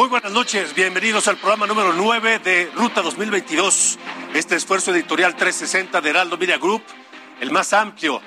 Muy buenas noches, bienvenidos al programa número 9 de Ruta 2022. Este esfuerzo editorial 360 de Heraldo Media Group, el más amplio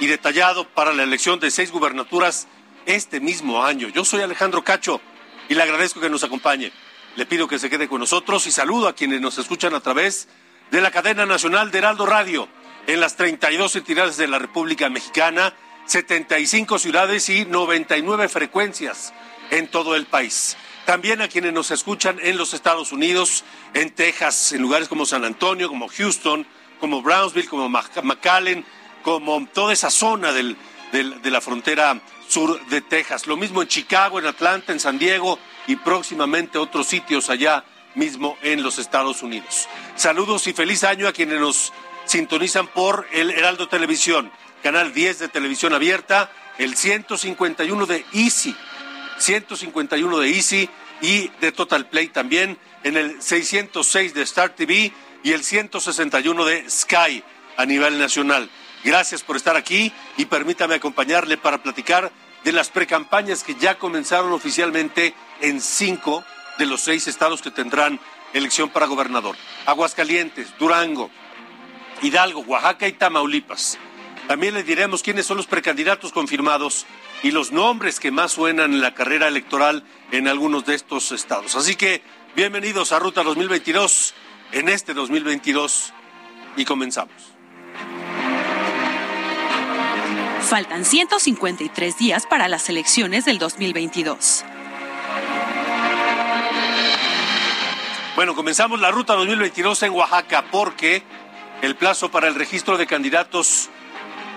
y detallado para la elección de seis gubernaturas este mismo año. Yo soy Alejandro Cacho y le agradezco que nos acompañe. Le pido que se quede con nosotros y saludo a quienes nos escuchan a través de la cadena nacional de Heraldo Radio en las 32 entidades de la República Mexicana, 75 ciudades y 99 frecuencias en todo el país. También a quienes nos escuchan en los Estados Unidos, en Texas, en lugares como San Antonio, como Houston, como Brownsville, como McAllen, como toda esa zona del, de la frontera sur de Texas. Lo mismo en Chicago, en Atlanta, en San Diego y próximamente otros sitios allá mismo en los Estados Unidos. Saludos y feliz año a quienes nos sintonizan por el Heraldo Televisión, canal 10 de televisión abierta, el 151 de Easy 151 de Easy y de Total Play también en el 606 de Star TV y el 161 de Sky a nivel nacional. Gracias por estar aquí y permítame acompañarle para platicar de las precampañas que ya comenzaron oficialmente en cinco de los seis estados que tendrán elección para gobernador. Aguascalientes, Durango, Hidalgo, Oaxaca y Tamaulipas. También le diremos quiénes son los precandidatos confirmados y los nombres que más suenan en la carrera electoral en algunos de estos estados. Así que bienvenidos a Ruta 2022 en este 2022 y comenzamos. Faltan 153 días para las elecciones del 2022. Bueno, comenzamos la Ruta 2022 en Oaxaca porque el plazo para el registro de candidatos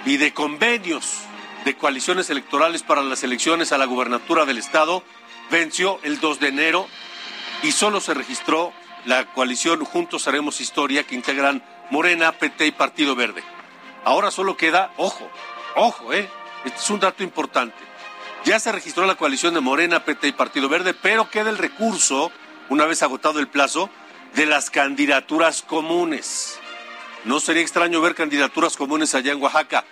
y de convenios de coaliciones electorales para las elecciones a la gubernatura del estado venció el 2 de enero y solo se registró la coalición Juntos Haremos Historia que integran Morena, PT y Partido Verde. Ahora solo queda, ojo, ojo, eh, este es un dato importante. Ya se registró la coalición de Morena, PT y Partido Verde, pero queda el recurso, una vez agotado el plazo, de las candidaturas comunes. No sería extraño ver candidaturas comunes allá en Oaxaca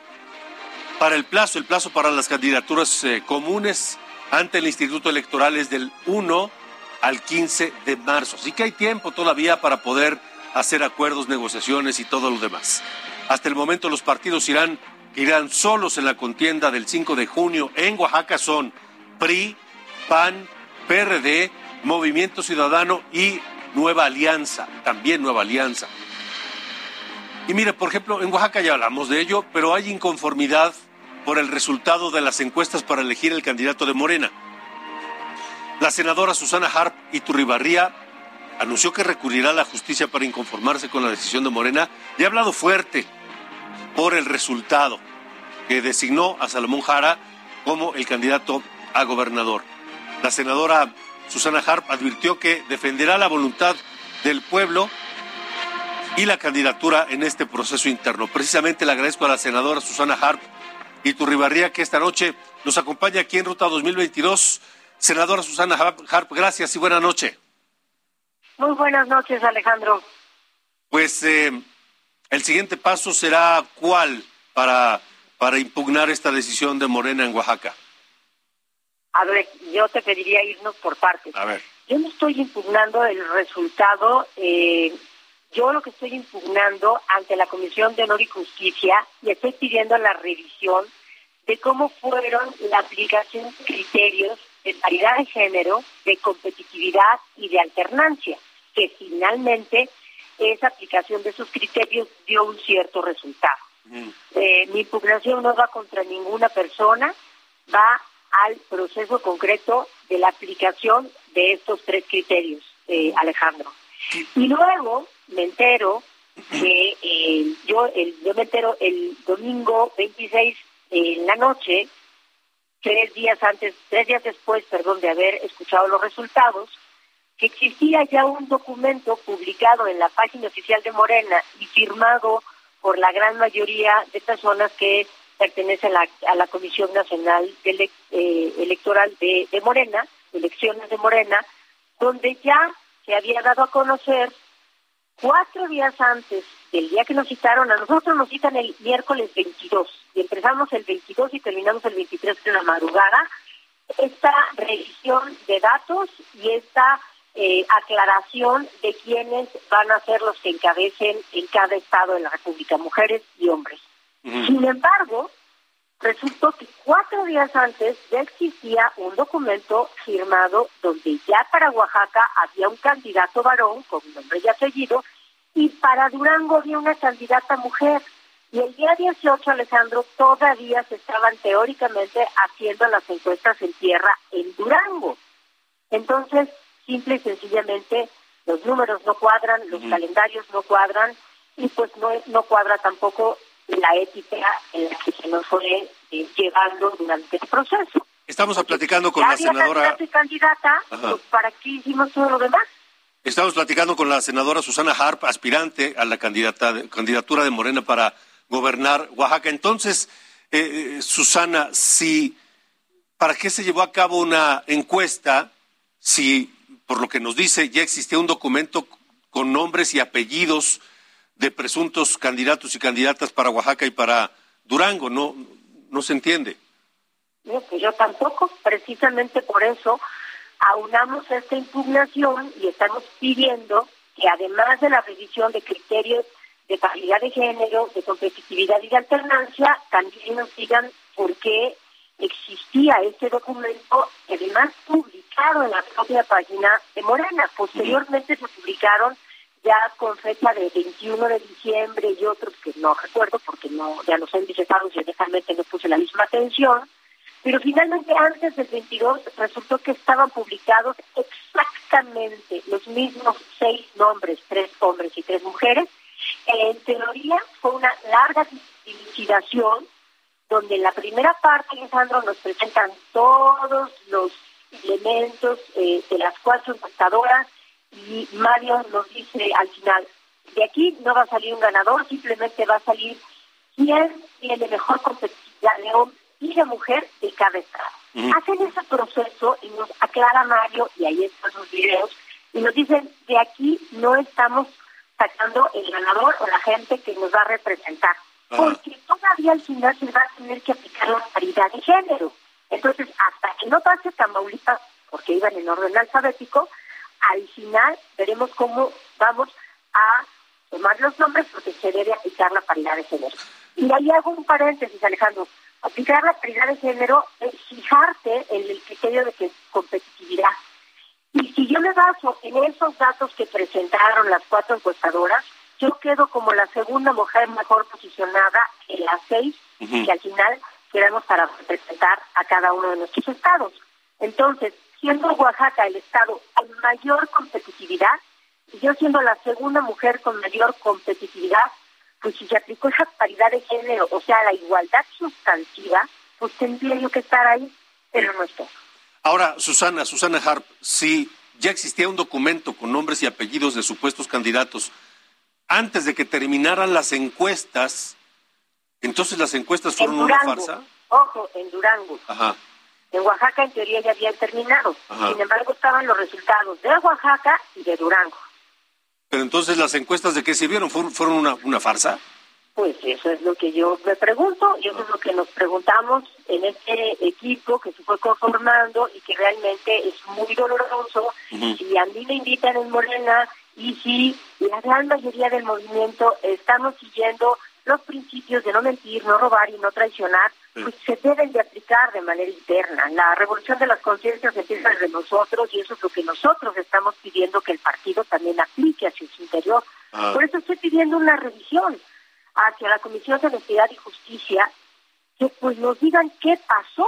para el plazo, el plazo para las candidaturas eh, comunes ante el Instituto Electoral es del 1 al 15 de marzo. Así que hay tiempo todavía para poder hacer acuerdos, negociaciones y todo lo demás. Hasta el momento los partidos irán, irán solos en la contienda del 5 de junio. En Oaxaca son PRI, PAN, PRD, Movimiento Ciudadano y Nueva Alianza, también Nueva Alianza. Y mire, por ejemplo, en Oaxaca ya hablamos de ello, pero hay inconformidad por el resultado de las encuestas para elegir el candidato de Morena. La senadora Susana Harp Iturribarría anunció que recurrirá a la justicia para inconformarse con la decisión de Morena y ha hablado fuerte por el resultado que designó a Salomón Jara como el candidato a gobernador. La senadora Susana Harp advirtió que defenderá la voluntad del pueblo y la candidatura en este proceso interno. Precisamente le agradezco a la senadora Susana Harp y Turribarría que esta noche nos acompaña aquí en Ruta 2022. Senadora Susana Harp, gracias y buena noche. Muy buenas noches, Alejandro. Pues eh, el siguiente paso será cuál para, para impugnar esta decisión de Morena en Oaxaca. A ver, yo te pediría irnos por partes. A ver. Yo no estoy impugnando el resultado eh, yo lo que estoy impugnando ante la Comisión de Honor y Justicia y estoy pidiendo la revisión de cómo fueron la aplicación de criterios de paridad de género, de competitividad y de alternancia, que finalmente esa aplicación de esos criterios dio un cierto resultado. Mm. Eh, mi impugnación no va contra ninguna persona, va al proceso concreto de la aplicación de estos tres criterios, eh, Alejandro. Y luego me entero que yo, el, yo me entero el domingo 26 en la noche, tres días antes, tres días después, perdón, de haber escuchado los resultados, que existía ya un documento publicado en la página oficial de Morena y firmado por la gran mayoría de personas que pertenecen a la, a la Comisión Nacional de, eh, Electoral de, de Morena, elecciones de Morena, donde ya se había dado a conocer cuatro días antes del día que nos citaron, a nosotros nos citan el miércoles 22 y empezamos el 22 y terminamos el 23 de la madrugada, esta revisión de datos y esta eh, aclaración de quiénes van a ser los que encabecen en cada estado de la República, mujeres y hombres. Sin embargo, resultó que cuatro días antes ya existía un documento firmado donde ya para Oaxaca había un candidato varón con nombre y apellido y para Durango había una candidata mujer. Y el día 18, Alejandro, todavía se estaban teóricamente haciendo las encuestas en tierra en Durango. Entonces, simple y sencillamente, los números no cuadran, los calendarios no cuadran y pues no, no cuadra tampoco la ética en la que se nos fue eh, llevando durante el proceso. Estamos platicando con la senadora. candidata, pues, ¿para qué hicimos todo lo demás? Estamos platicando con la senadora Susana Harp, aspirante a la candidata, candidatura de Morena para gobernar Oaxaca. Entonces, eh, eh, Susana, si, ¿para qué se llevó a cabo una encuesta si, por lo que nos dice, ya existía un documento con nombres y apellidos de presuntos candidatos y candidatas para Oaxaca y para Durango? No, no se entiende. No, pues yo tampoco, precisamente por eso aunamos esta impugnación y estamos pidiendo que además de la revisión de criterios de paridad de género, de competitividad y de alternancia, también nos digan por qué existía este documento, además publicado en la propia página de Morena. Posteriormente se publicaron ya con fecha de 21 de diciembre y otros que no recuerdo porque no ya los he visitado y honestamente no puse la misma atención, pero finalmente antes del 22 resultó que estaban publicados exactamente los mismos seis nombres, tres hombres y tres mujeres. En teoría fue una larga investigación donde en la primera parte, Alejandro, nos presentan todos los elementos eh, de las cuatro encuestadoras, y Mario nos dice al final, de aquí no va a salir un ganador, simplemente va a salir quién tiene mejor competitividad de hombre y de mujer de cada estado. Hacen ese proceso y nos aclara Mario, y ahí están los videos, y nos dicen, de aquí no estamos sacando el ganador o la gente que nos va a representar, porque todavía al final se va a tener que aplicar la paridad de género. Entonces, hasta que no pase Tamaulipas, porque iban en orden alfabético, al final veremos cómo vamos a tomar los nombres porque se debe aplicar la paridad de género. Y ahí hago un paréntesis, Alejandro. Aplicar la paridad de género es fijarte en el criterio de que competitividad. Y si yo me baso en esos datos que presentaron las cuatro encuestadoras, yo quedo como la segunda mujer mejor posicionada en las seis que al final queremos para representar a cada uno de nuestros estados. Entonces, siendo Oaxaca el estado con mayor competitividad, y yo siendo la segunda mujer con mayor competitividad, pues si se aplicó esa paridad de género, o sea, la igualdad sustantiva, pues tendría yo que estar ahí, pero no estoy. Ahora, Susana, Susana Harp, si ya existía un documento con nombres y apellidos de supuestos candidatos, antes de que terminaran las encuestas, entonces las encuestas fueron una farsa. Ojo, en Durango. Ajá. En Oaxaca en teoría ya habían terminado. Sin embargo, estaban los resultados de Oaxaca y de Durango. Pero entonces las encuestas de qué sirvieron, fueron una, una farsa. Pues eso es lo que yo me pregunto y eso es lo que nos preguntamos en este equipo que se fue conformando y que realmente es muy doloroso. Si a mí me invitan en Morena y si la gran mayoría del movimiento estamos siguiendo los principios de no mentir, no robar y no traicionar, pues se deben de aplicar de manera interna. La revolución de las conciencias empieza desde nosotros y eso es lo que nosotros estamos pidiendo que el partido también aplique hacia su interior. Ah. Por eso estoy pidiendo una revisión hacia la Comisión de Honestidad y Justicia que pues nos digan qué pasó.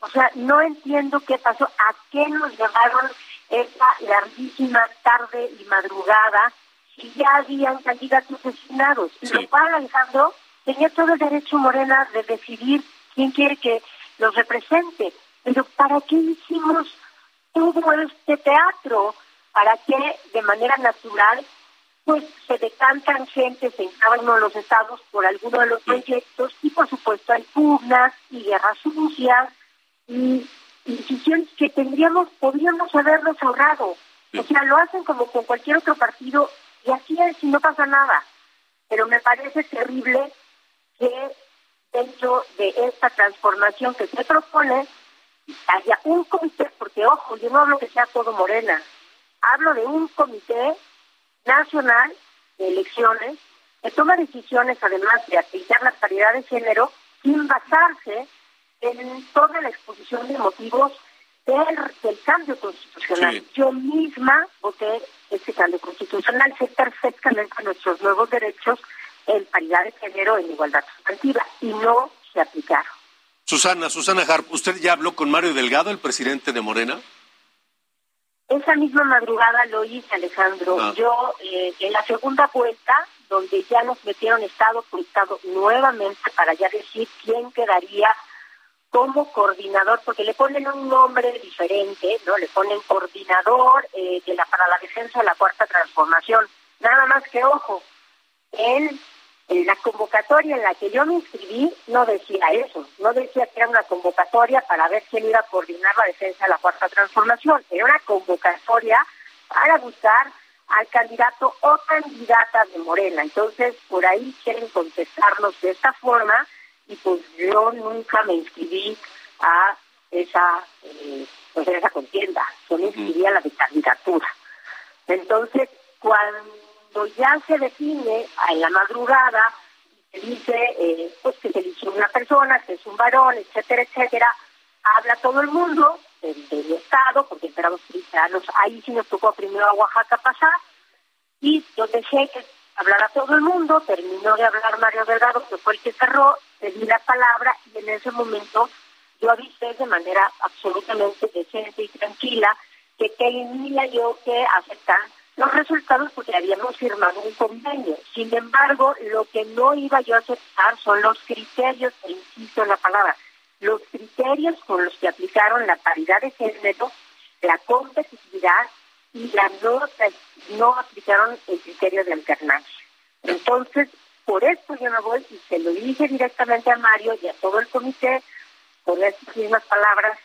O sea, no entiendo qué pasó, a qué nos llevaron esa larguísima tarde y madrugada si ya habían candidatos designados. Y lo cual, Alejandro, tenía todo el derecho Morena de decidir quién quiere que los represente. Pero ¿para qué hicimos todo este teatro? ¿Para que de manera natural pues se decantan gente en cada uno de los estados por alguno de los proyectos y por supuesto hay pugnas y guerras sucias y decisiones que tendríamos, podríamos habernos ahorrado. O sea, lo hacen como con cualquier otro partido y así es y no pasa nada. Pero me parece terrible que dentro de esta transformación que se propone haya un comité, porque ojo, yo no hablo que sea todo Morena, hablo de un comité nacional de elecciones que toma decisiones además de aplicar la paridad de género sin basarse en toda la exposición de motivos del, cambio constitucional. Yo misma voté ese cambio constitucional, sé perfectamente nuestros nuevos derechos en paridad de género en igualdad sustantiva y no se aplicaron. Susana, Susana Harp, ¿usted ya habló con Mario Delgado, el presidente de Morena? Esa misma madrugada lo hice, Alejandro. Ah. Yo, eh, en la segunda vuelta, donde ya nos metieron estado por estado nuevamente para ya decir quién quedaría como coordinador, porque le ponen un nombre diferente, ¿no? Le ponen coordinador eh, de la, para la defensa de la cuarta transformación. Nada más que ojo, él en la convocatoria en la que yo me inscribí no decía eso, no decía que era una convocatoria para ver quién iba a coordinar la defensa de la cuarta transformación, era una convocatoria para buscar al candidato o candidata de Morena. Entonces, por ahí quieren contestarnos de esta forma y pues yo nunca me inscribí a esa, eh, pues esa contienda, yo me inscribí a la de candidatura. Entonces, cuando ya se define en la madrugada, se dice eh, pues que se eligió una persona, que es un varón, etcétera, etcétera, habla todo el mundo del, Estado, porque esperamos cristianos, ahí sí nos tocó primero a Oaxaca pasar, y yo dejé que hablara todo el mundo, terminó de hablar Mario Delgado, que fue el que cerró, le di la palabra, y en ese momento yo avisé de manera absolutamente decente y tranquila que tenía yo que aceptar los resultados porque habíamos firmado un convenio. Sin embargo, lo que no iba yo a aceptar son los criterios, e insisto en la palabra, los criterios con los que aplicaron la paridad de género, la competitividad y la no, no aplicaron el criterio de alternancia. Entonces, por esto yo me voy y se lo dije directamente a Mario y a todo el comité con estas mismas palabras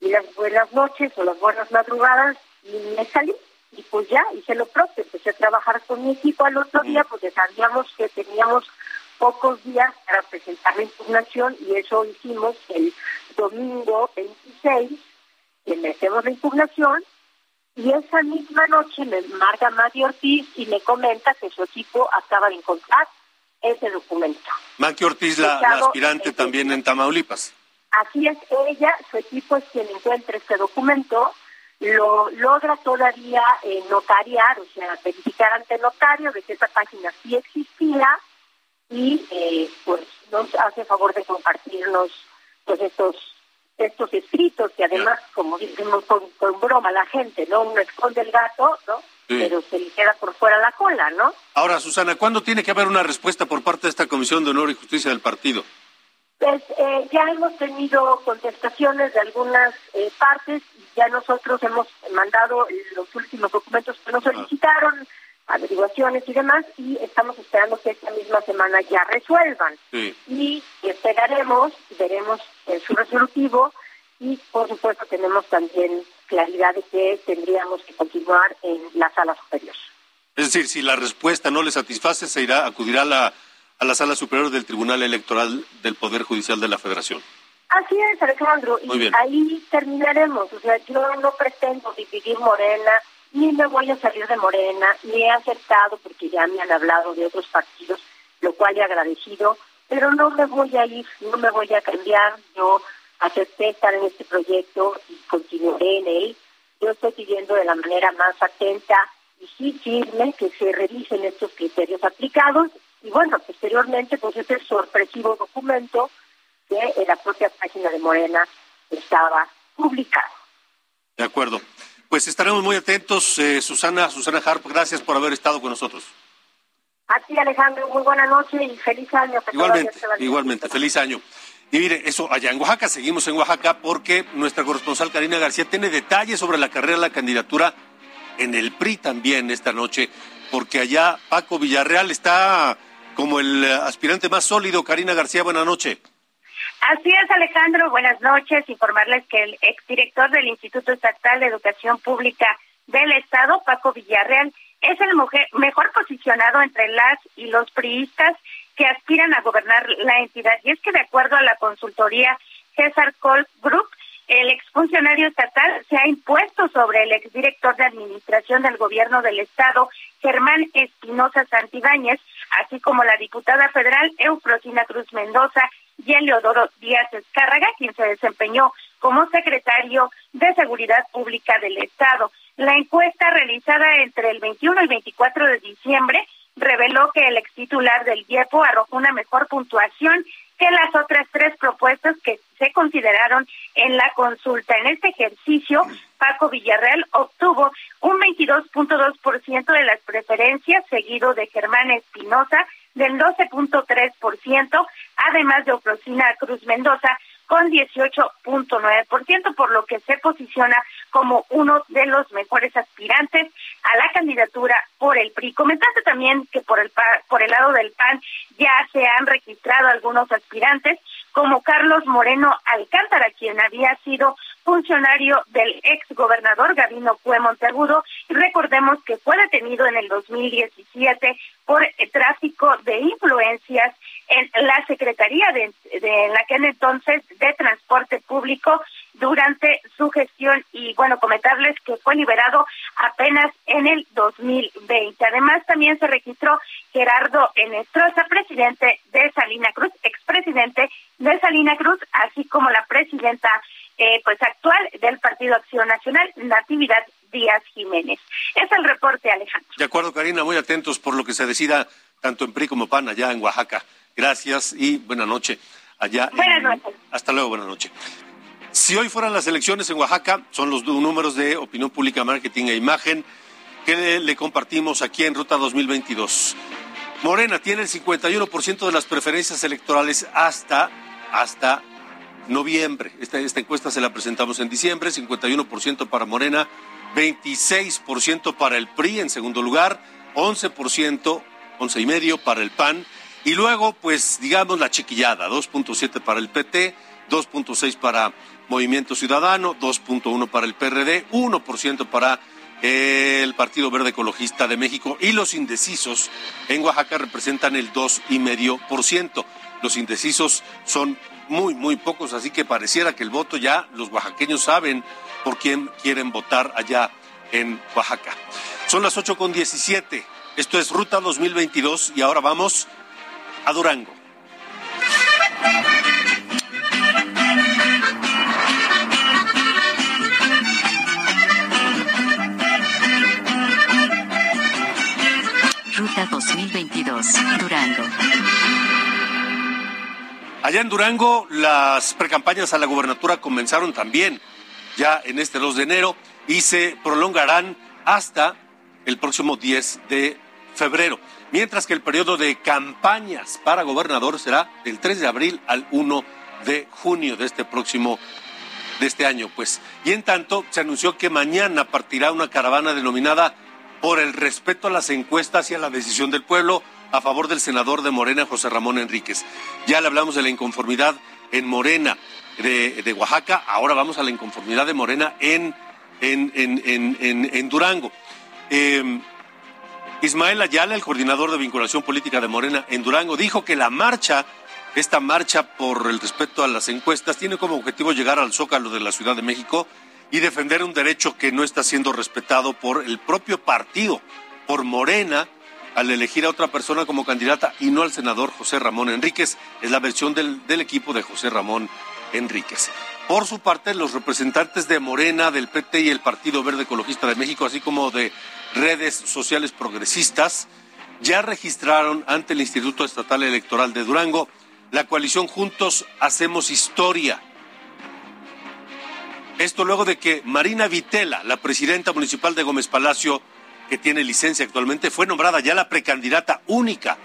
y las buenas noches o las buenas madrugadas y me salí y pues ya hice lo propio, empecé a trabajar con mi equipo al otro día porque sabíamos que teníamos pocos días para presentar la impugnación y eso hicimos el domingo 26, que metemos la impugnación y esa misma noche me marca Mati Ortiz y me comenta que su equipo acaba de encontrar ese documento. Mati Ortiz, la, aspirante también en Tamaulipas. Así es, ella, su equipo es quien encuentra este documento lo logra todavía eh, notariar, o sea, verificar ante el notario de que esa página sí existía y eh, pues nos hace favor de compartirnos pues estos estos escritos que además, como decimos con, broma la gente, ¿no? Uno esconde el gato, ¿no? Pero se le queda por fuera la cola, ¿no? Ahora, Susana, ¿cuándo tiene que haber una respuesta por parte de esta Comisión de Honor y Justicia del partido? Pues eh, ya hemos tenido contestaciones de algunas eh, partes ya nosotros hemos mandado los últimos documentos que nos solicitaron, averiguaciones y demás, y estamos esperando que esta misma semana ya resuelvan. Y esperaremos, veremos en su resolutivo y por supuesto tenemos también claridad de que tendríamos que continuar en la sala superior. Es decir, si la respuesta no le satisface, se irá, acudirá a la a la Sala Superior del Tribunal Electoral del Poder Judicial de la Federación. Así es, Alejandro, y ahí terminaremos. O sea, yo no pretendo dividir Morena, ni me voy a salir de Morena, ni he aceptado, porque ya me han hablado de otros partidos, lo cual he agradecido, pero no me voy a ir, no me voy a cambiar. Yo acepté estar en este proyecto y continuaré en él. Yo estoy pidiendo de la manera más atenta y sí firme que se revisen estos criterios aplicados y bueno, posteriormente, pues ese sorpresivo documento que en la propia página de Morena estaba publicado. De acuerdo. Pues estaremos muy atentos. Eh, Susana, Susana Harp, gracias por haber estado con nosotros. A ti, Alejandro, muy buena noche y feliz año. Igualmente, igualmente, feliz año. Y mire, eso allá en Oaxaca, seguimos en Oaxaca porque nuestra corresponsal Karina García tiene detalles sobre la carrera de la candidatura en el PRI también esta noche, porque allá Paco Villarreal está como el aspirante más sólido. Karina García, buena noche. Así es, Alejandro. Buenas noches. Informarles que el exdirector del Instituto Estatal de Educación Pública del Estado, Paco Villarreal, es el mejor posicionado entre las y los priistas que aspiran a gobernar la entidad. Y es que de acuerdo a la consultoría César Colp Group, el exfuncionario estatal se ha impuesto sobre el exdirector de administración del gobierno del estado, Germán Espinosa Santibáñez, así como la diputada federal Eufrosina Cruz Mendoza y Eleodoro Díaz Escárraga, quien se desempeñó como secretario de Seguridad Pública del Estado. La encuesta realizada entre el 21 y el 24 de diciembre reveló que el ex titular del IEPO arrojó una mejor puntuación que las otras tres propuestas que se consideraron en la consulta. En este ejercicio, Paco Villarreal obtuvo un 22.2% de las preferencias, seguido de Germán Espinosa del 12.3%, además de Oprosina Cruz Mendoza con 18.9%, por lo que se posiciona como uno de los mejores aspirantes a la candidatura por el PRI. Comentaste también que por el por el lado del PAN ya se han registrado algunos aspirantes, como Carlos Moreno Alcántara, quien había sido funcionario del ex gobernador Gabino Cue Monteagudo, recordemos que fue detenido en el 2017 por tráfico de influencias en la Secretaría de, de en entonces de Transporte Público durante su gestión y bueno, comentarles que fue liberado apenas en el 2020. Además también se registró Gerardo Enestrosa, presidente de Salina Cruz, expresidente de Salina Cruz, así como la presidenta eh, pues actual del Partido Acción Nacional, Natividad Díaz Jiménez. Es el reporte, Alejandro. De acuerdo, Karina, muy atentos por lo que se decida tanto en PRI como PAN allá en Oaxaca. Gracias y buena noche. Allá buenas noches. Hasta luego, buenas noches. Si hoy fueran las elecciones en Oaxaca, son los números de opinión pública, marketing e imagen que le, compartimos aquí en Ruta 2022. Morena tiene el 51% de las preferencias electorales hasta, hasta noviembre. Esta, esta encuesta se la presentamos en diciembre, 51% para Morena, 26% para el PRI en segundo lugar, 11%, 11 y medio para el PAN y luego pues digamos la chiquillada, 2.7 para el PT, 2.6 para Movimiento Ciudadano, 2.1 para el PRD, 1% para el Partido Verde Ecologista de México y los indecisos en Oaxaca representan el 2,5%. Los indecisos son muy, muy pocos, así que pareciera que el voto ya los oaxaqueños saben por quién quieren votar allá en Oaxaca. Son las 8 con 17. Esto es Ruta 2022 y ahora vamos a Durango. Ruta 2022, Durango. Allá en Durango, las precampañas a la gubernatura comenzaron también ya en este 2 de enero y se prolongarán hasta el próximo 10 de febrero, mientras que el periodo de campañas para gobernador será del 3 de abril al 1 de junio de este próximo de este año, pues. Y en tanto, se anunció que mañana partirá una caravana denominada por el respeto a las encuestas y a la decisión del pueblo a favor del senador de Morena, José Ramón Enríquez. Ya le hablamos de la inconformidad en Morena de, Oaxaca, ahora vamos a la inconformidad de Morena en, en, en, en Durango. Eh, Ismael Ayala, el coordinador de vinculación política de Morena en Durango, dijo que la marcha, esta marcha por el respeto a las encuestas, tiene como objetivo llegar al zócalo de la Ciudad de México y defender un derecho que no está siendo respetado por el propio partido, por Morena, al elegir a otra persona como candidata y no al senador José Ramón Enríquez. Es la versión del, del equipo de José Ramón Enríquez. Por su parte, los representantes de Morena, del PT y el Partido Verde Ecologista de México, así como de redes sociales progresistas, ya registraron ante el Instituto Estatal Electoral de Durango la coalición Juntos Hacemos Historia Esto luego de que Marina Vitela, la presidenta municipal de Gómez Palacio, que tiene licencia actualmente, fue nombrada ya la precandidata única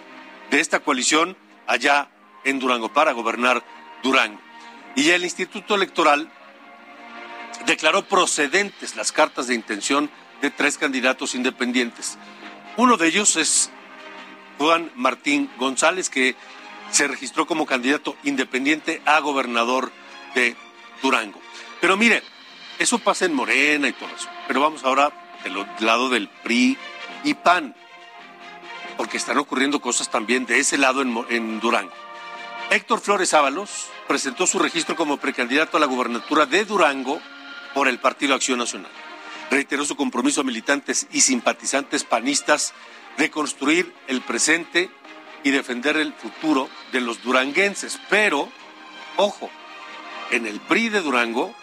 de esta coalición allá en Durango para gobernar Durango. Y el Instituto Electoral declaró procedentes las cartas de intención de tres candidatos independientes. Uno de ellos es Juan Martín González, que se registró como candidato independiente a gobernador de Durango. Pero mire, eso pasa en Morena y todo eso. Pero vamos ahora del lado del PRI y PAN, porque están ocurriendo cosas también de ese lado en, en Durango. Héctor Flores Ábalos presentó su registro como precandidato a la gubernatura de Durango por el Partido Acción Nacional. Reiteró su compromiso a militantes y simpatizantes panistas de construir el presente y defender el futuro de los duranguenses. Pero, ojo, en el PRI de Durango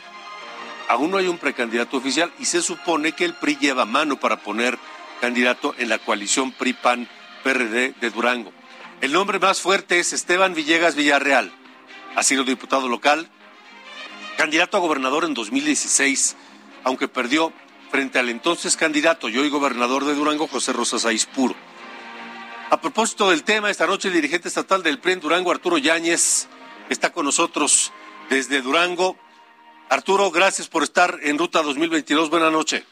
aún no hay un precandidato oficial y se supone que el PRI lleva mano para poner candidato en la coalición PRI-PAN-PRD de Durango. El nombre más fuerte es Esteban Villegas Villarreal. Ha sido diputado local, candidato a gobernador en 2016, aunque perdió frente al entonces candidato y hoy gobernador de Durango, José Rosas Aispuro. A propósito del tema, esta noche el dirigente estatal del PRI en Durango, Arturo Yáñez, está con nosotros desde Durango. Arturo, gracias por estar en Ruta 2022. Buenas noches.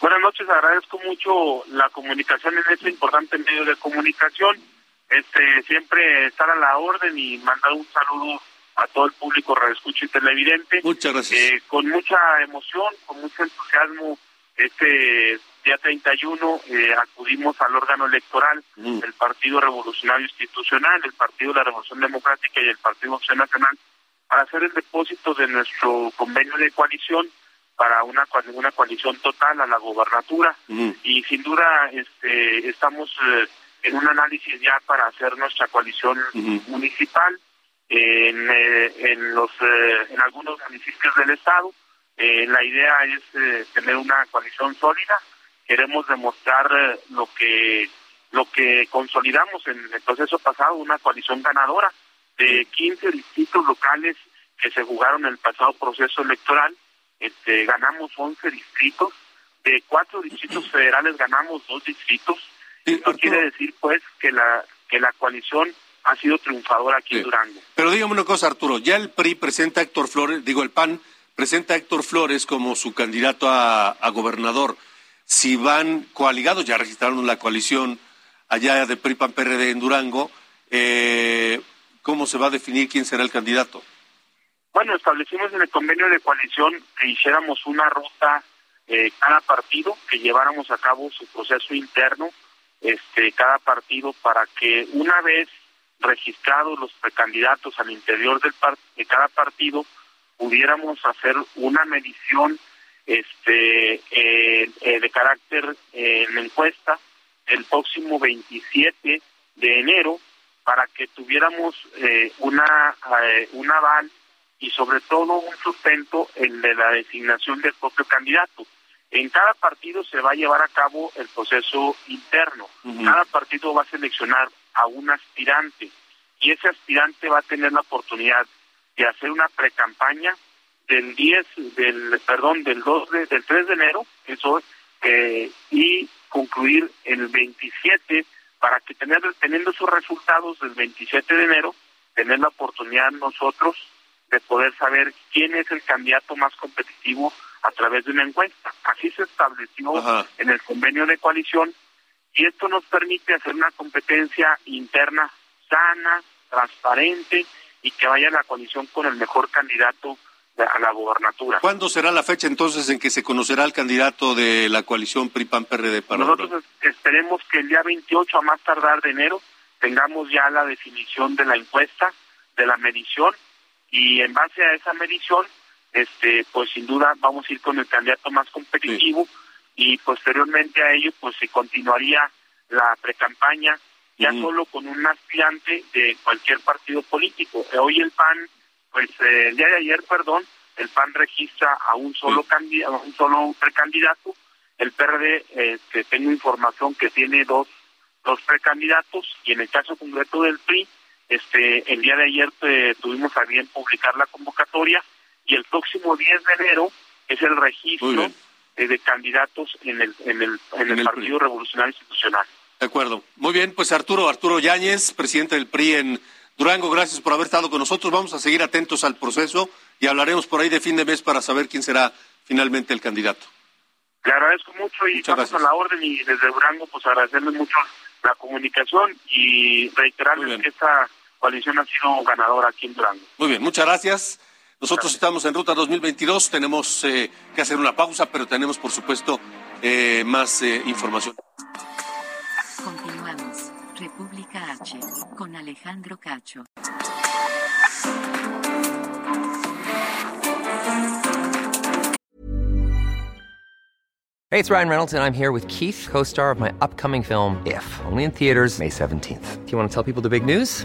Buenas noches, agradezco mucho la comunicación en este importante medio de comunicación. Este, siempre estar a la orden y mandar un saludo a todo el público radioescucho y televidente. Muchas gracias. Eh, con mucha emoción, con mucho entusiasmo, este día 31 eh, acudimos al órgano electoral Mm. del Partido Revolucionario Institucional, el Partido de la Revolución Democrática y el Partido Acción Nacional para hacer el depósito de nuestro convenio de coalición para una una coalición total a la gobernatura Ujú. y sin duda este estamos eh, en un análisis ya para hacer nuestra coalición municipal en, eh, en los eh, en algunos municipios del estado. Eh, la idea es tener una coalición sólida. Queremos demostrar lo que lo que consolidamos en el proceso pasado una coalición ganadora de 15 distritos locales que se jugaron en el pasado proceso electoral. Este ganamos 11 distritos. De cuatro distritos federales ganamos dos distritos Sí, esto quiere decir pues que la que la coalición ha sido triunfadora aquí Sí. en Durango Pero dígame una cosa, Arturo. Ya el PRI presenta a Héctor Flores, digo, el PAN presenta a Héctor Flores como su candidato a, a gobernador. Si van coaligados, ya registraron la coalición allá de PRI, PAN, PRD en Durango, eh, ¿cómo se va a definir quién será el candidato? Bueno, establecimos en el convenio de coalición que hiciéramos una ruta eh, cada partido, que lleváramos a cabo su proceso interno, este, cada partido, para que una vez registrados los precandidatos al interior del par- de cada partido, pudiéramos hacer una medición este, eh, de carácter eh, en encuesta el próximo 27 de enero para que tuviéramos eh, una eh, un aval y sobre todo un sustento el de la designación del propio candidato. En cada partido se va a llevar a cabo el proceso interno. Cada partido va a seleccionar a un aspirante y ese aspirante va a tener la oportunidad de hacer una precampaña del 10 del perdón del 2 de- del 3 de enero, eso eh, y concluir el 27 para que tener teniendo esos resultados del 27 de enero tener la oportunidad nosotros de poder saber quién es el candidato más competitivo a través de una encuesta. Así se estableció Ajá. en el convenio de coalición y esto nos permite hacer una competencia interna sana, transparente y que vaya la coalición con el mejor candidato a la gobernatura. ¿Cuándo será la fecha entonces en que se conocerá el candidato de la coalición PRI-PAN-PRD para Nosotros esperemos que el día 28 a más tardar de enero tengamos ya la definición de la encuesta, de la medición y en base a esa medición, este, pues sin duda vamos a ir con el candidato más competitivo y posteriormente a ello, pues se continuaría la precampaña ya solo con un aspirante de cualquier partido político. Eh, Hoy el PAN, pues eh, el día de ayer, perdón, el PAN registra a un solo Sí. candidato, un solo precandidato. El PRD, este, tengo información que tiene dos, dos precandidatos y en el caso concreto del PRI, este, el día de ayer eh, tuvimos a bien publicar la convocatoria y el próximo 10 de enero es el registro eh, de candidatos en el, en el, en el, Partido Revolucionario Institucional. De acuerdo. Muy bien, pues Arturo, Arturo Yáñez, presidente del PRI en Durango, gracias por haber estado con nosotros. Vamos a seguir atentos al proceso y hablaremos por ahí de fin de mes para saber quién será finalmente el candidato. Le agradezco mucho y estamos a la orden y desde Durango pues agradecerles mucho la comunicación y reiterarles que esta coalición ha sido ganadora aquí en Durango. Muy bien, muchas gracias. Nosotros estamos en Ruta 2022, tenemos eh, que hacer una pausa, pero tenemos por supuesto eh, más eh, información. Continuamos. República H con Alejandro Cacho. Hey, it's Ryan Reynolds, and I'm here with Keith, co star of my upcoming film, If, only in theaters, May 17th. Do you want to tell people the big news?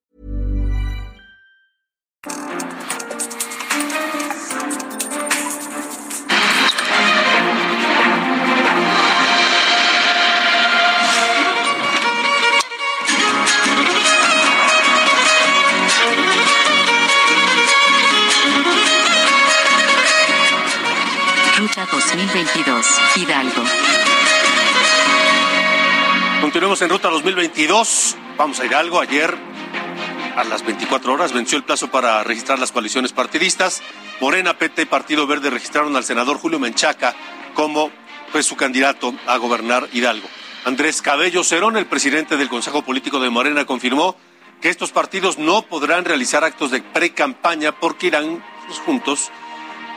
2022, Hidalgo. Continuemos en Ruta 2022. Vamos a Hidalgo. Ayer, a las 24 horas, venció el plazo para registrar las coaliciones partidistas. Morena, PT y Partido Verde registraron al senador Julio Menchaca como pues, su candidato a gobernar Hidalgo. Andrés Cabello Cerón, el presidente del Consejo Político de Morena, confirmó que estos partidos no podrán realizar actos de pre-campaña porque irán juntos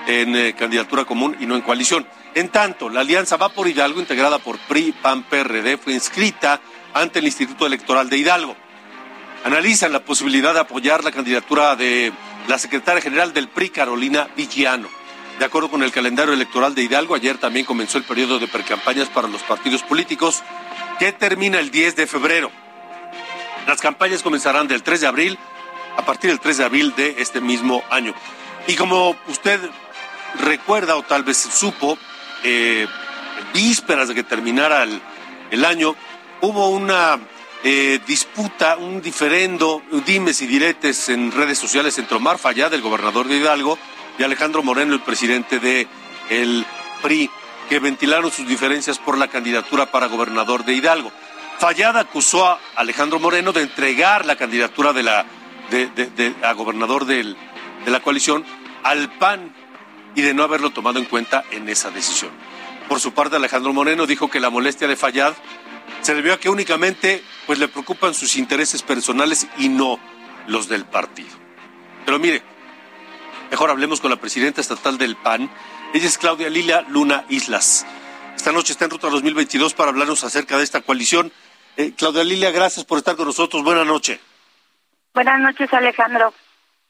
en eh, candidatura común y no en coalición. En tanto, la alianza Va por Hidalgo, integrada por PRI, PAN, PRD, fue inscrita ante el Instituto Electoral de Hidalgo. Analizan la posibilidad de apoyar la candidatura de la secretaria general del PRI, Carolina Villano. De acuerdo con el calendario electoral de Hidalgo, ayer también comenzó el periodo de precampañas para los partidos políticos, que termina el 10 de febrero. Las campañas comenzarán del 3 de abril, a partir del 3 de abril de este mismo año. Y como usted recuerda o tal vez supo, eh, vísperas de que terminara el, año, hubo una eh, disputa, un diferendo, dimes y diretes en redes sociales entre Omar Fayad, el gobernador de Hidalgo, y Alejandro Moreno, el presidente de el PRI, que ventilaron sus diferencias por la candidatura para gobernador de Hidalgo. Fallada acusó a Alejandro Moreno de entregar la candidatura de la de, a gobernador de la coalición al PAN y de no haberlo tomado en cuenta en esa decisión. Por su parte, Alejandro Moreno dijo que la molestia de Fallad se debió a que únicamente pues, le preocupan sus intereses personales y no los del partido. Pero mire, mejor hablemos con la presidenta estatal del PAN. Ella es Claudia Lila Luna Islas. Esta noche está en Ruta 2022 para hablarnos acerca de esta coalición. Eh, Claudia Lilia, gracias por estar con nosotros. Buenas noches. Buenas noches, Alejandro.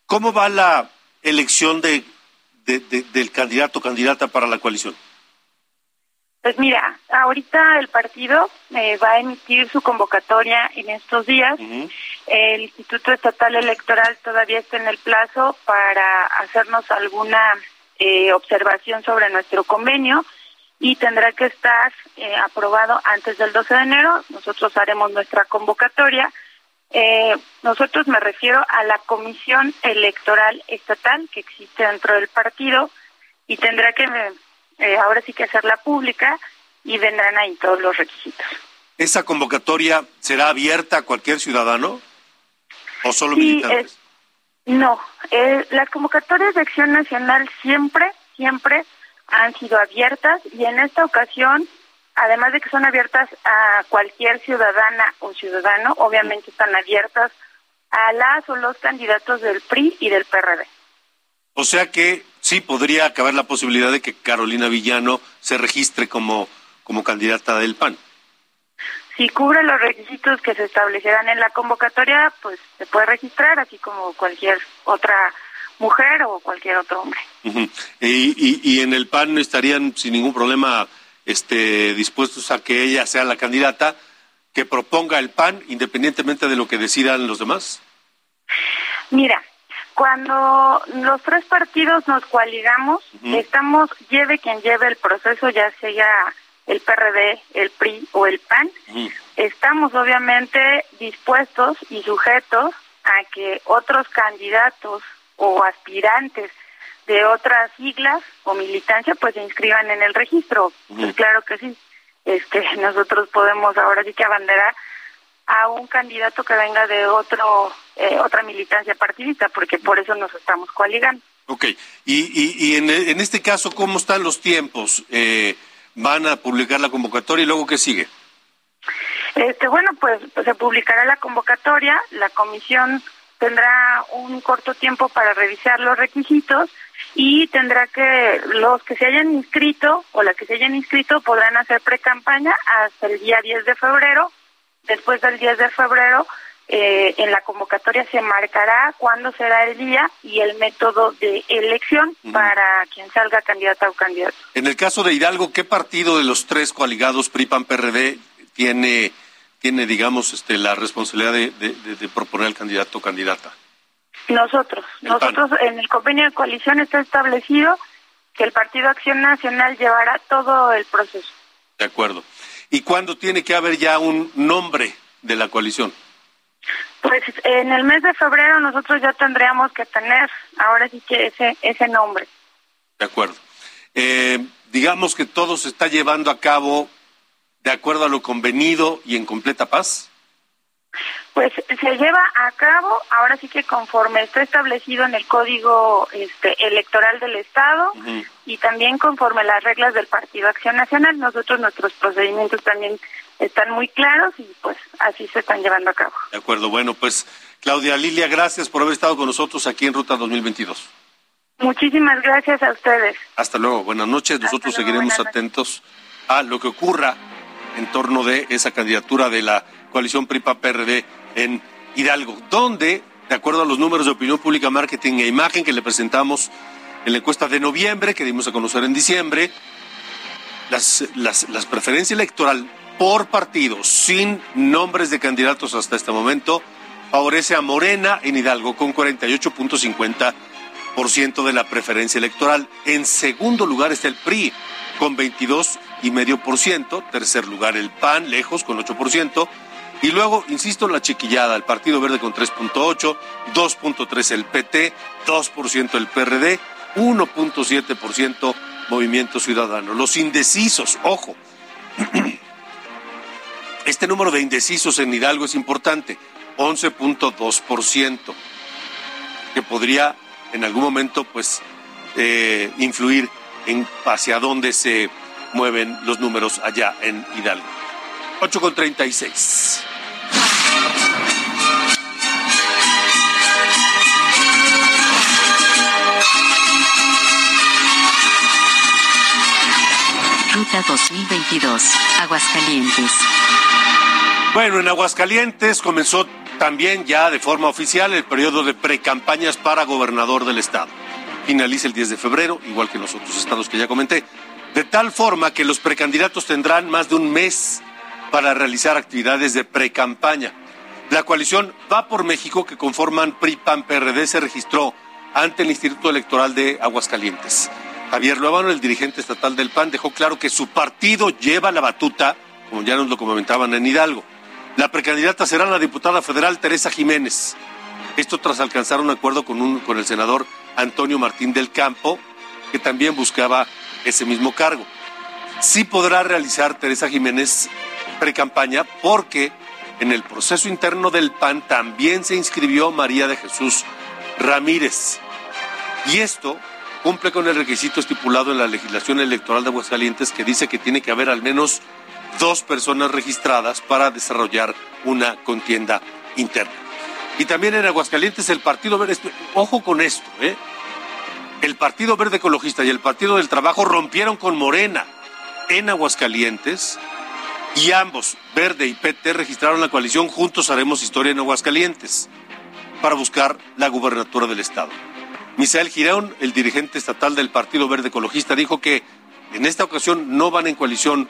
¿Cómo va la elección de, de- de- del candidato o candidata para la coalición? Pues mira, ahorita el partido eh, va a emitir su convocatoria en estos días. El Instituto Estatal Electoral todavía está en el plazo para hacernos alguna eh, observación sobre nuestro convenio y tendrá que estar eh, aprobado antes del 12 de enero. Nosotros haremos nuestra convocatoria. Eh, nosotros me refiero a la Comisión Electoral Estatal que existe dentro del partido y tendrá que eh, ahora sí que hacerla pública y vendrán ahí todos los requisitos. ¿Esa convocatoria será abierta a cualquier ciudadano o solo Sí, militantes? es- no, eh, las convocatorias de acción nacional siempre, siempre han sido abiertas y en esta ocasión, además de que son abiertas a cualquier ciudadana o ciudadano, obviamente están abiertas a las o los candidatos del PRI y del PRD. O sea que sí podría caber la posibilidad de que Carolina Villano se registre como, como candidata del PAN. Si cubre los requisitos que se establecerán en la convocatoria, pues se puede registrar, así como cualquier otra mujer o cualquier otro hombre. Y, y- y en el PAN estarían sin ningún problema este, dispuestos a que ella sea la candidata que proponga el PAN independientemente de lo que decidan los demás? Mira, cuando los tres partidos nos coaligamos, estamos, lleve quien lleve el proceso, ya sea el PRD, el PRI o el PAN, estamos obviamente dispuestos y sujetos a que otros candidatos o aspirantes de otras siglas o militancia pues se inscriban en el registro. Pues claro que sí. Este, nosotros podemos ahora sí que abanderar a un candidato que venga de otro eh, otra militancia partidista, porque por eso nos estamos coaligando. Ok, y, y, en, en, este caso, ¿cómo están los tiempos? Eh, ¿Van a publicar la convocatoria y luego qué sigue? Este, bueno, pues, pues se publicará la convocatoria, la comisión tendrá un corto tiempo para revisar los requisitos y tendrá que los que se hayan inscrito o las que se hayan inscrito podrán hacer pre-campaña hasta el día 10 de febrero. Después del 10 de febrero, eh, en la convocatoria se marcará cuándo será el día y el método de elección para quien salga candidata o candidato. En el caso de Hidalgo, ¿qué partido de los tres coaligados PRI-PAN-PRD tiene, tiene digamos, este, la responsabilidad de proponer al candidato o candidata? Nosotros, nosotros en el convenio de coalición está establecido que el Partido Acción Nacional llevará todo el proceso. De acuerdo. ¿Y cuándo tiene que haber ya un nombre de la coalición? Pues en el mes de febrero nosotros ya tendríamos que tener, ahora sí que ese, ese nombre. De acuerdo. Eh, digamos que todo se está llevando a cabo de acuerdo a lo convenido y en completa paz. Pues se lleva a cabo, ahora sí que conforme está establecido en el Código este, Electoral del Estado y también conforme las reglas del Partido Acción Nacional, nosotros nuestros procedimientos también están muy claros y pues así se están llevando a cabo. De acuerdo, bueno, pues Claudia Lilia, gracias por haber estado con nosotros aquí en Ruta 2022. Muchísimas gracias a ustedes. Hasta luego, buenas noches, nosotros seguiremos atentos a lo que ocurra en torno de esa candidatura de la coalición PRIPA-PRD en Hidalgo, donde, de acuerdo a los números de opinión pública, marketing e imagen que le presentamos en la encuesta de noviembre, que dimos a conocer en diciembre, las, las, las preferencias electoral por partido, sin nombres de candidatos hasta este momento, favorece a Morena en Hidalgo con 48.50% de la preferencia electoral. En segundo lugar está el PRI con 22,5%, tercer lugar el PAN, lejos con 8%, y luego, insisto, la chiquillada, el Partido Verde con 3.8, 2.3 el PT, 2% el PRD, 1.7% Movimiento Ciudadano. Los indecisos, ojo, este número de indecisos en Hidalgo es importante, 11.2%, que podría en algún momento pues eh, influir en hacia dónde se mueven los números allá en Hidalgo. 8.36. Ruta 2022, Aguascalientes. Bueno, en Aguascalientes comenzó también ya de forma oficial el periodo de precampañas para gobernador del estado. Finaliza el 10 de febrero, igual que en los otros estados que ya comenté, de tal forma que los precandidatos tendrán más de un mes para realizar actividades de precampaña. La coalición Va por México, que conforman PRI, PAN, PRD, se registró ante el Instituto Electoral de Aguascalientes. Javier Luevano, el dirigente estatal del PAN, dejó claro que su partido lleva la batuta, como ya nos lo comentaban en Hidalgo. La precandidata será la diputada federal Teresa Jiménez. Esto tras alcanzar un acuerdo con, un, con el senador Antonio Martín del Campo, que también buscaba ese mismo cargo. Sí podrá realizar Teresa Jiménez precampaña porque en el proceso interno del PAN también se inscribió María de Jesús Ramírez. Y esto cumple con el requisito estipulado en la legislación electoral de Aguascalientes que dice que tiene que haber al menos dos personas registradas para desarrollar una contienda interna. Y también en Aguascalientes el Partido Verde, ojo con esto, ¿eh? el Partido Verde Ecologista y el Partido del Trabajo rompieron con Morena en Aguascalientes y ambos, Verde y PT, registraron la coalición Juntos Haremos Historia en Aguascalientes para buscar la gubernatura del Estado. Misael Girón, el dirigente estatal del Partido Verde Ecologista, dijo que en esta ocasión no van en coalición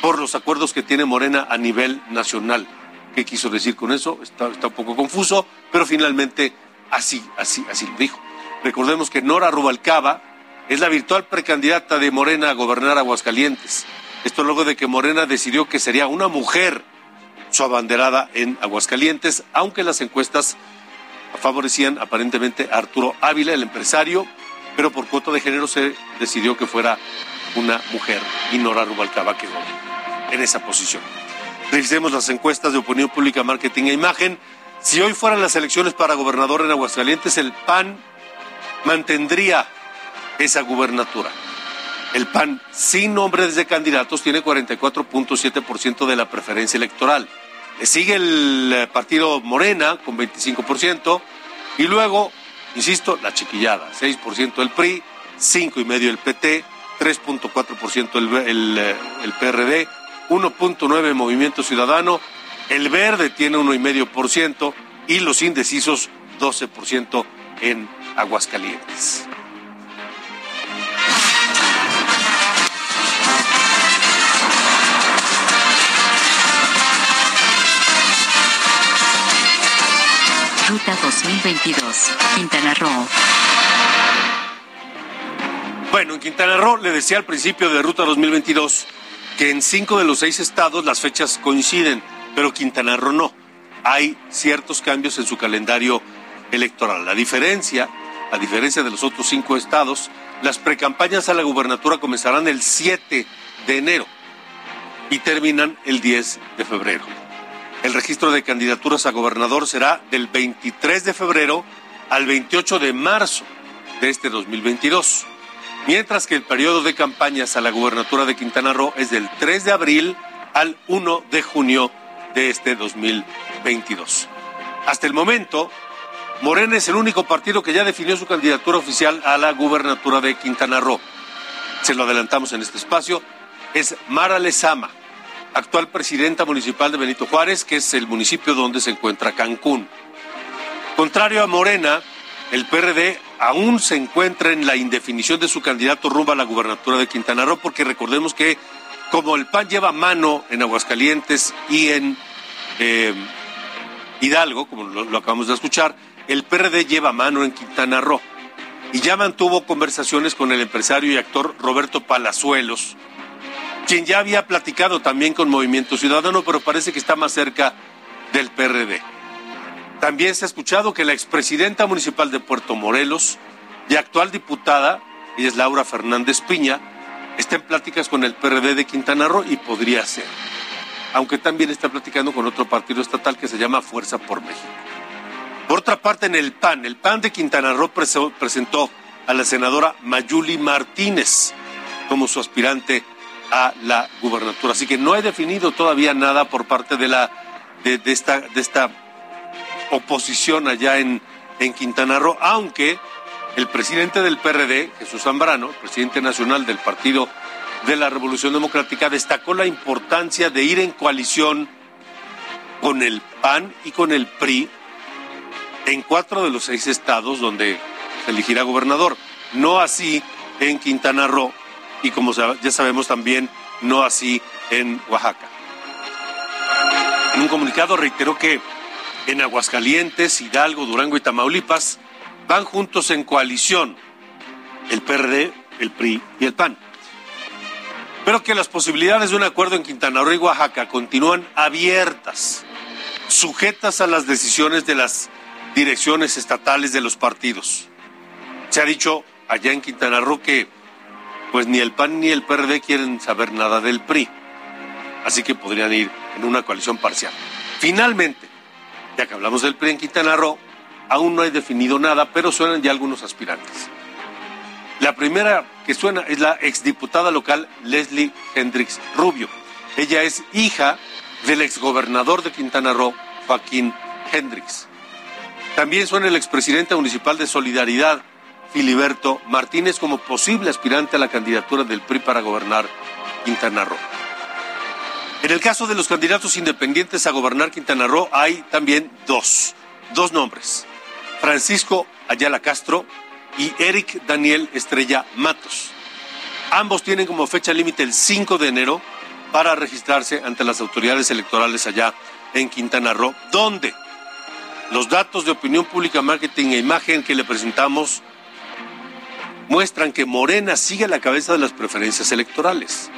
por los acuerdos que tiene Morena a nivel nacional. ¿Qué quiso decir con eso? Está, está un poco confuso, pero finalmente así, así, así lo dijo. Recordemos que Nora Rubalcaba es la virtual precandidata de Morena a gobernar Aguascalientes. Esto luego de que Morena decidió que sería una mujer su abanderada en Aguascalientes, aunque las encuestas favorecían aparentemente a Arturo Ávila, el empresario, pero por cuota de género se decidió que fuera una mujer y Nora Rubalcaba quedó en esa posición. Revisemos las encuestas de opinión pública, marketing e imagen. Si hoy fueran las elecciones para gobernador en Aguascalientes, el PAN mantendría esa gubernatura. El PAN, sin nombres de candidatos, tiene 44.7% de la preferencia electoral. Le sigue el eh, partido Morena con 25%. Y luego, insisto, la chiquillada, 6% el PRI, 5,5% el PT, 3.4% el, el, eh, el PRD, 1.9% Movimiento Ciudadano, el Verde tiene 1,5% y los indecisos 12% en Aguascalientes. Ruta 2022, Quintana Roo. Bueno, en Quintana Roo le decía al principio de Ruta 2022 que en cinco de los seis estados las fechas coinciden, pero Quintana Roo no. Hay ciertos cambios en su calendario electoral. La diferencia, a diferencia de los otros cinco estados, las precampañas a la gubernatura comenzarán el 7 de enero y terminan el 10 de febrero. El registro de candidaturas a gobernador será del 23 de febrero al 28 de marzo de este 2022, mientras que el periodo de campañas a la gubernatura de Quintana Roo es del 3 de abril al 1 de junio de este 2022. Hasta el momento, Morena es el único partido que ya definió su candidatura oficial a la gubernatura de Quintana Roo. Se lo adelantamos en este espacio. Es Mara Lezama, actual presidenta municipal de Benito Juárez, que es el municipio donde se encuentra Cancún. Contrario a Morena, el PRD aún se encuentra en la indefinición de su candidato rumbo a la gubernatura de Quintana Roo, porque recordemos que como el PAN lleva mano en Aguascalientes y en eh, Hidalgo, como lo, lo acabamos de escuchar, el PRD lleva mano en Quintana Roo y ya mantuvo conversaciones con el empresario y actor Roberto Palazuelos, quien ya había platicado también con Movimiento Ciudadano, pero parece que está más cerca del PRD. También se ha escuchado que la expresidenta municipal de Puerto Morelos y actual diputada, ella es Laura Fernández Piña, está en pláticas con el PRD de Quintana Roo y podría ser. Aunque también está platicando con otro partido estatal que se llama Fuerza por México. Por otra parte, en el PAN, el PAN de Quintana Roo presentó a la senadora Mayuli Martínez como su aspirante a la gubernatura. Así que no he definido todavía nada por parte de la de, esta de esta oposición allá en, en Quintana Roo, aunque el presidente del PRD, Jesús Zambrano, presidente nacional del Partido de la Revolución Democrática, destacó la importancia de ir en coalición con el PAN y con el PRI en cuatro de los seis estados donde se elegirá gobernador. No así en Quintana Roo y como ya sabemos también, no así en Oaxaca. En un comunicado reiteró que en Aguascalientes, Hidalgo, Durango y Tamaulipas van juntos en coalición el PRD, el PRI y el PAN. Pero que las posibilidades de un acuerdo en Quintana Roo y Oaxaca continúan abiertas, sujetas a las decisiones de las direcciones estatales de los partidos. Se ha dicho allá en Quintana Roo que pues ni el PAN ni el PRD quieren saber nada del PRI. Así que podrían ir en una coalición parcial. Finalmente, ya que hablamos del PRI en Quintana Roo, aún no hay definido nada, pero suenan ya algunos aspirantes. La primera que suena es la exdiputada local Leslie Hendrix Rubio. Ella es hija del exgobernador de Quintana Roo, Joaquín Hendrix. También suena el expresidente municipal de Solidaridad, Filiberto Martínez como posible aspirante a la candidatura del PRI para gobernar Quintana Roo. En el caso de los candidatos independientes a gobernar Quintana Roo hay también dos, dos nombres, Francisco Ayala Castro y Eric Daniel Estrella Matos. Ambos tienen como fecha límite el 5 de enero para registrarse ante las autoridades electorales allá en Quintana Roo, donde los datos de opinión pública, marketing e imagen que le presentamos muestran que Morena sigue a la cabeza de las preferencias electorales.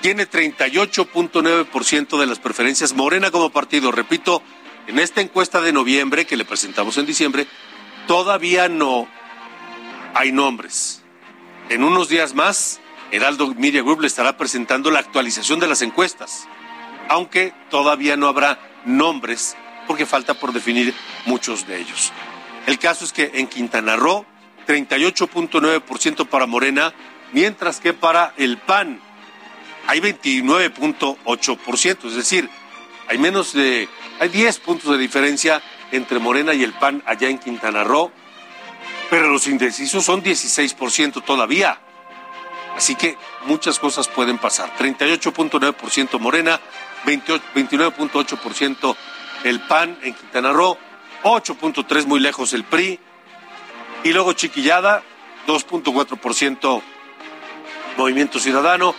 Tiene 38.9% de las preferencias Morena como partido. Repito, en esta encuesta de noviembre que le presentamos en diciembre, todavía no hay nombres. En unos días más, Heraldo Media Group le estará presentando la actualización de las encuestas, aunque todavía no habrá nombres porque falta por definir muchos de ellos. El caso es que en Quintana Roo, 38.9% para Morena, mientras que para el PAN hay 29.8%, es decir, hay menos de, hay 10 puntos de diferencia entre Morena y el PAN allá en Quintana Roo, pero los indecisos son 16% todavía. Así que muchas cosas pueden pasar. 38.9% Morena, 29.8% el PAN en Quintana Roo, 8.3 muy lejos el PRI, y luego Chiquillada, 2.4% Movimiento Ciudadano,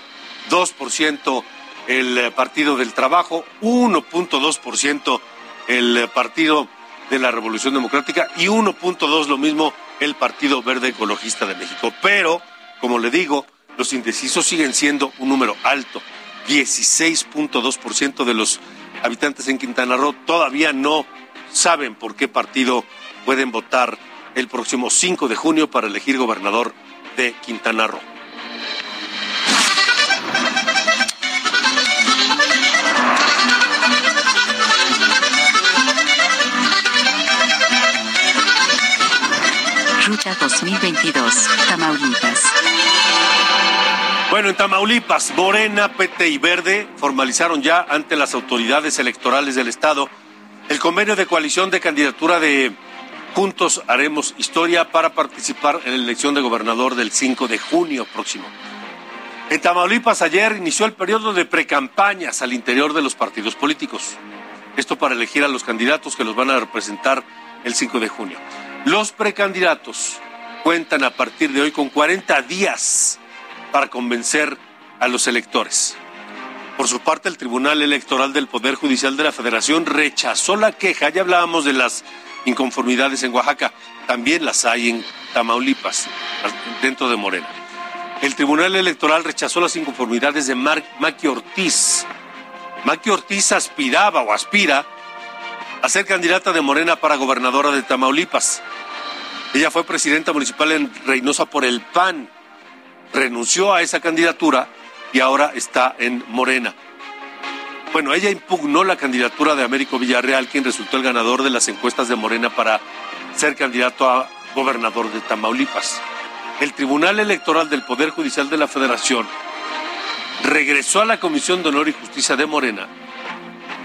2% el eh, Partido del Trabajo, 1.2% el eh, Partido de la Revolución Democrática y 1.2 lo mismo el Partido Verde Ecologista de México. Pero, como le digo, los indecisos siguen siendo un número alto. 16.2% de los habitantes en Quintana Roo todavía no saben por qué partido pueden votar el próximo 5 de junio para elegir gobernador de Quintana Roo. Ruta 2022, Tamaulipas. Bueno, en Tamaulipas, Morena, PT y Verde formalizaron ya ante las autoridades electorales del Estado el convenio de coalición de candidatura de Juntos Haremos Historia para participar en la elección de gobernador del 5 de junio próximo. En Tamaulipas ayer inició el periodo de precampañas al interior de los partidos políticos. Esto para elegir a los candidatos que los van a representar el 5 de junio. Los precandidatos cuentan a partir de hoy con 40 días para convencer a los electores. Por su parte, el Tribunal Electoral del Poder Judicial de la Federación rechazó la queja. Ya hablábamos de las inconformidades en Oaxaca, también las hay en Tamaulipas, dentro de Morena. El Tribunal Electoral rechazó las inconformidades de Maqui Ortiz. Maqui Ortiz aspiraba o aspira a ser candidata de Morena para gobernadora de Tamaulipas. Ella fue presidenta municipal en Reynosa por el PAN, renunció a esa candidatura y ahora está en Morena. Bueno, ella impugnó la candidatura de Américo Villarreal, quien resultó el ganador de las encuestas de Morena para ser candidato a gobernador de Tamaulipas. El Tribunal Electoral del Poder Judicial de la Federación regresó a la Comisión de Honor y Justicia de Morena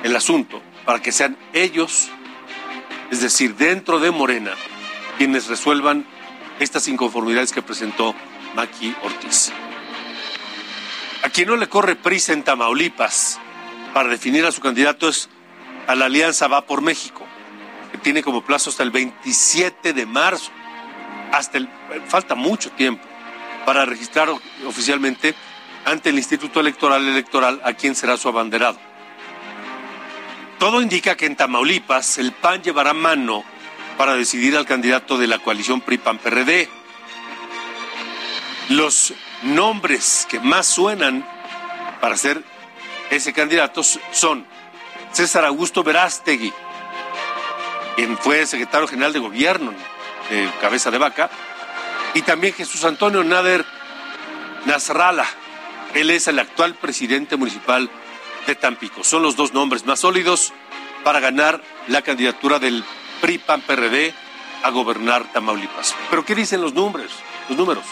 el asunto para que sean ellos, es decir, dentro de Morena, quienes resuelvan estas inconformidades que presentó Maki Ortiz. A quien no le corre prisa en Tamaulipas para definir a su candidato es a la Alianza Va por México, que tiene como plazo hasta el 27 de marzo. Hasta el, falta mucho tiempo para registrar oficialmente ante el Instituto Electoral Electoral a quien será su abanderado. Todo indica que en Tamaulipas el PAN llevará mano para decidir al candidato de la coalición PRI-PAN-PRD. Los nombres que más suenan para ser ese candidato son César Augusto Verástegui, quien fue secretario general de gobierno de Cabeza de Vaca, y también Jesús Antonio Nader Nasralla. Él es el actual presidente municipal de Tampico. Son los dos nombres más sólidos para ganar la candidatura del PRI PAN PRD a gobernar Tamaulipas. Pero ¿qué dicen los números? Los números.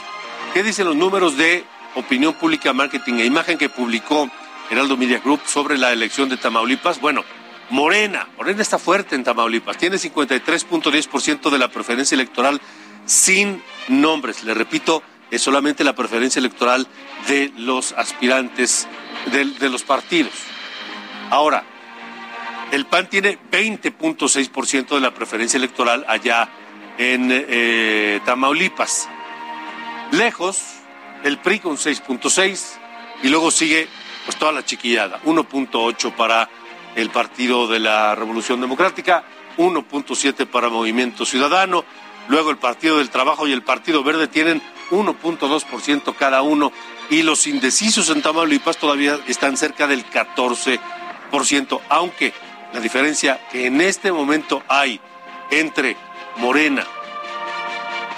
¿Qué dicen los números de opinión pública, marketing e imagen que publicó Heraldo Media Group sobre la elección de Tamaulipas? Bueno, Morena, Morena está fuerte en Tamaulipas, tiene 53.10% de la preferencia electoral sin nombres. Le repito, es solamente la preferencia electoral de los aspirantes de, los partidos. Ahora, el PAN tiene 20.6% de la preferencia electoral allá en eh, Tamaulipas. Lejos el PRI con 6.6 y luego sigue pues toda la chiquillada, 1.8 para el Partido de la Revolución Democrática, 1.7 para Movimiento Ciudadano, luego el Partido del Trabajo y el Partido Verde tienen 1.2% cada uno y los indecisos en Tamaulipas todavía están cerca del 14%, aunque la diferencia que en este momento hay entre Morena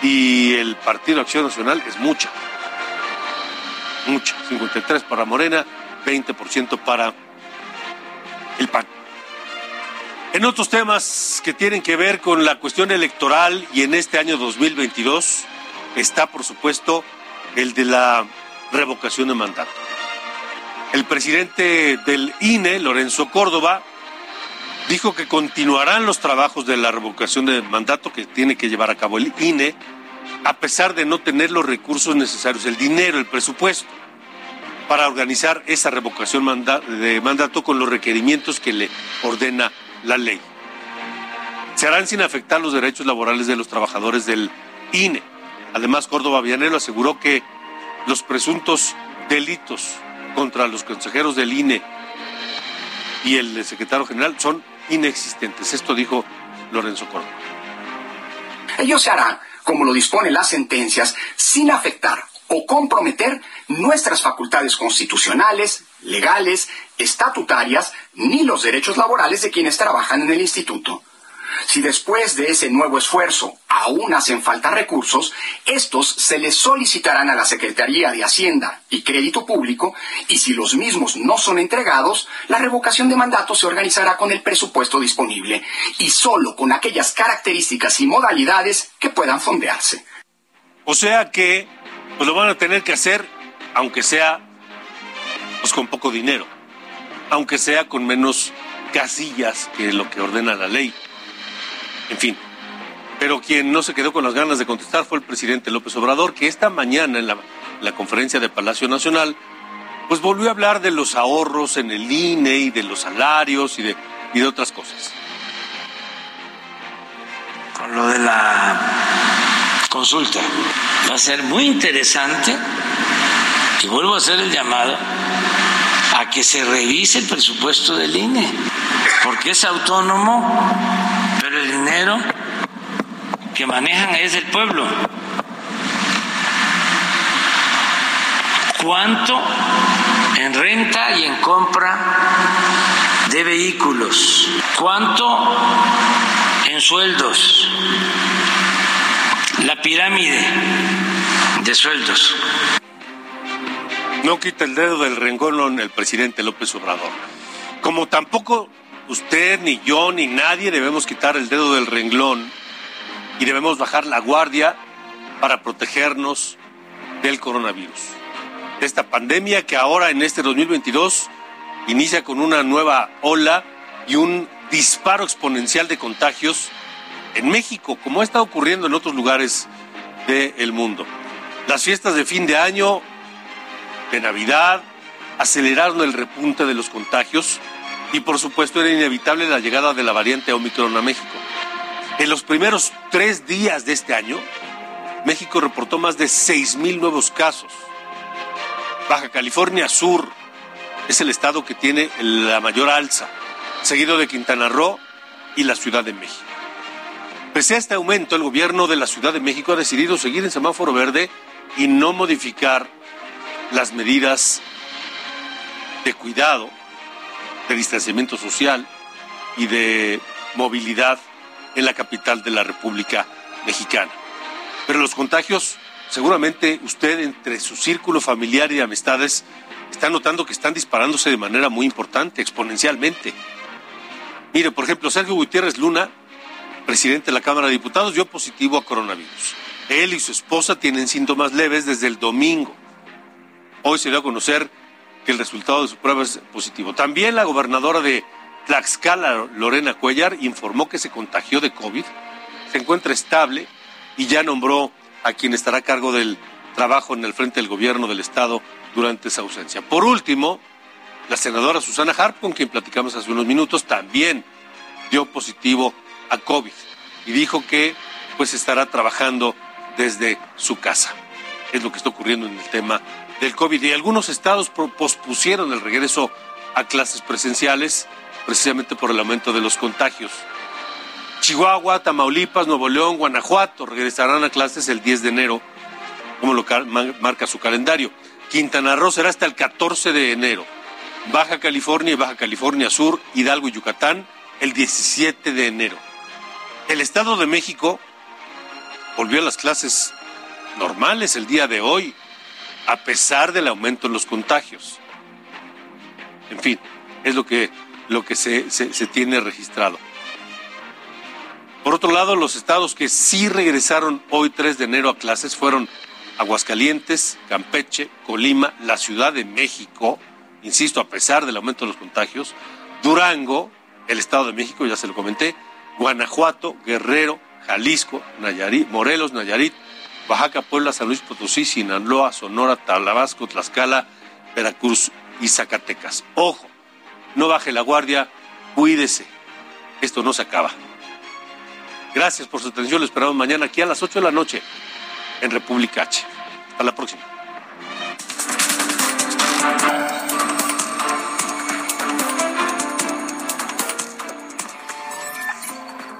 y el Partido Acción Nacional es mucha. Mucha. 53 para Morena, 20% para el PAN. En otros temas que tienen que ver con la cuestión electoral y en este año 2022 está, por supuesto, el de la revocación de mandato. El presidente del INE, Lorenzo Córdoba, dijo que continuarán los trabajos de la revocación de mandato que tiene que llevar a cabo el INE, a pesar de no tener los recursos necesarios, el dinero, el presupuesto, para organizar esa revocación de mandato con los requerimientos que le ordena la ley. Se harán sin afectar los derechos laborales de los trabajadores del INE. Además, Córdoba Villanelo aseguró que los presuntos delitos contra los consejeros del INE y el secretario general son inexistentes. Esto dijo Lorenzo Córdoba. Ello se hará, como lo disponen las sentencias, sin afectar o comprometer nuestras facultades constitucionales, legales, estatutarias, ni los derechos laborales de quienes trabajan en el instituto. Si después de ese nuevo esfuerzo aún hacen falta recursos, estos se les solicitarán a la Secretaría de Hacienda y Crédito Público y si los mismos no son entregados, la revocación de mandato se organizará con el presupuesto disponible y solo con aquellas características y modalidades que puedan fondearse. O sea que pues lo van a tener que hacer aunque sea pues con poco dinero, aunque sea con menos casillas que lo que ordena la ley. En fin, pero quien no se quedó con las ganas de contestar fue el presidente López Obrador, que esta mañana en la, conferencia de Palacio Nacional, pues volvió a hablar de los ahorros en el INE y de los salarios y de, y de otras cosas. Con lo de la consulta, va a ser muy interesante y vuelvo a hacer el llamado a que se revise el presupuesto del INE, porque es autónomo el dinero que manejan es el pueblo. ¿Cuánto en renta y en compra de vehículos? ¿Cuánto en sueldos? La pirámide de sueldos. No quita el dedo del renglón el presidente López Obrador. Como tampoco usted, ni yo, ni nadie debemos quitar el dedo del renglón y debemos bajar la guardia para protegernos del coronavirus. De esta pandemia que ahora en este 2022 inicia con una nueva ola y un disparo exponencial de contagios en México, como está ocurriendo en otros lugares del mundo. Las fiestas de fin de año, de Navidad, aceleraron el repunte de los contagios y por supuesto era inevitable la llegada de la variante Omicron a México. En los primeros tres días de este año, México reportó más de 6.000 nuevos casos. Baja California Sur es el estado que tiene la mayor alza, seguido de Quintana Roo y la Ciudad de México. Pese a este aumento, el gobierno de la Ciudad de México ha decidido seguir en semáforo verde y no modificar las medidas de cuidado de distanciamiento social y de movilidad en la capital de la República Mexicana. Pero los contagios, seguramente usted entre su círculo familiar y de amistades está notando que están disparándose de manera muy importante, exponencialmente. Mire, por ejemplo, Sergio Gutiérrez Luna, presidente de la Cámara de Diputados, dio positivo a coronavirus. Él y su esposa tienen síntomas leves desde el domingo. Hoy se dio a conocer que el resultado de su prueba es positivo. También la gobernadora de Tlaxcala, Lorena Cuellar, informó que se contagió de COVID, se encuentra estable y ya nombró a quien estará a cargo del trabajo en el frente del gobierno del Estado durante esa ausencia. Por último, la senadora Susana Harp, con quien platicamos hace unos minutos, también dio positivo a COVID y dijo que pues estará trabajando desde su casa. es lo que está ocurriendo en el tema del COVID. Y algunos estados pospusieron el regreso a clases presenciales precisamente por el aumento de los contagios. Chihuahua, Tamaulipas, Nuevo León, Guanajuato regresarán a clases el 10 de enero, como lo marca su calendario. Quintana Roo será hasta el 14 de enero. Baja California y Baja California Sur, Hidalgo y Yucatán el 17 de enero. El Estado de México volvió a las clases normales el día de hoy, a pesar del aumento en los contagios. En fin, es lo que, lo que se, se tiene registrado. Por otro lado, los estados que sí regresaron hoy 3 de enero a clases fueron Aguascalientes, Campeche, Colima, la Ciudad de México, insisto, a pesar del aumento de los contagios, Durango, el Estado de México, ya se lo comenté, Guanajuato, Guerrero, Jalisco, Nayarit, Morelos, Nayarit, Oaxaca, Puebla, San Luis Potosí, Sinaloa, Sonora, Tabasco, Tlaxcala, Veracruz y Zacatecas. Ojo, no baje la guardia, cuídese. Esto no se acaba. Gracias por su atención. Lo esperamos mañana aquí a las 8 de la noche en República H. Hasta la próxima.